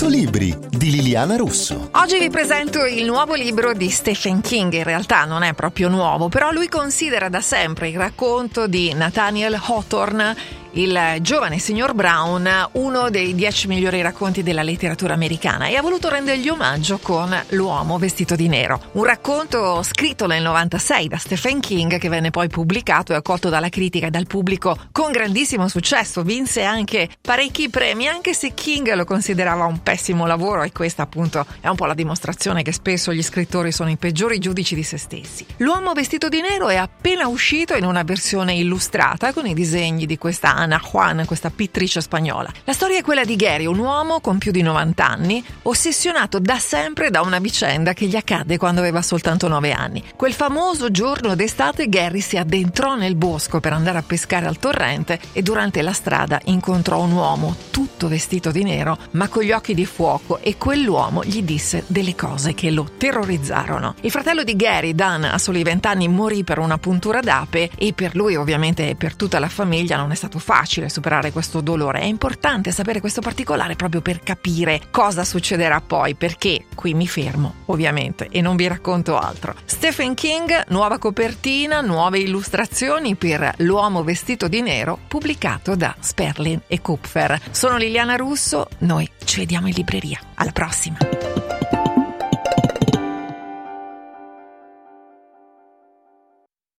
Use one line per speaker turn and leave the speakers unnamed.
100 libri di Liliana Russo.
Oggi vi presento il nuovo libro di Stephen King. In realtà non è proprio nuovo, però lui considera da sempre il racconto di Nathaniel Hawthorne il giovane signor Brown uno dei dieci migliori racconti della letteratura americana e ha voluto rendergli omaggio con L'uomo vestito di nero, un racconto scritto nel 96 da Stephen King che venne poi pubblicato e accolto dalla critica e dal pubblico con grandissimo successo, vinse anche parecchi premi anche se King lo considerava un pessimo lavoro e questa appunto è un po' la dimostrazione che spesso gli scrittori sono i peggiori giudici di se stessi. L'uomo vestito di nero è appena uscito in una versione illustrata con i disegni di questa Ana Juan, questa pittrice spagnola. La storia è quella di Gary, un uomo con più di 90 anni, ossessionato da sempre da una vicenda che gli accadde quando aveva soltanto 9 anni. Quel famoso giorno d'estate Gary si addentrò nel bosco per andare a pescare al torrente e durante la strada incontrò un uomo tutto vestito di nero ma con gli occhi di fuoco e quell'uomo gli disse delle cose che lo terrorizzarono. Il fratello di Gary, Dan, a soli 20 anni morì per una puntura d'ape e per lui ovviamente e per tutta la famiglia non è stato facile facile superare questo dolore, è importante sapere questo particolare proprio per capire cosa succederà poi, perché qui mi fermo, ovviamente, e non vi racconto altro. Stephen King, nuova copertina, nuove illustrazioni per L'uomo vestito di nero, pubblicato da Sperlin e Kupfer. Sono Liliana Russo, noi ci vediamo in libreria. Alla prossima!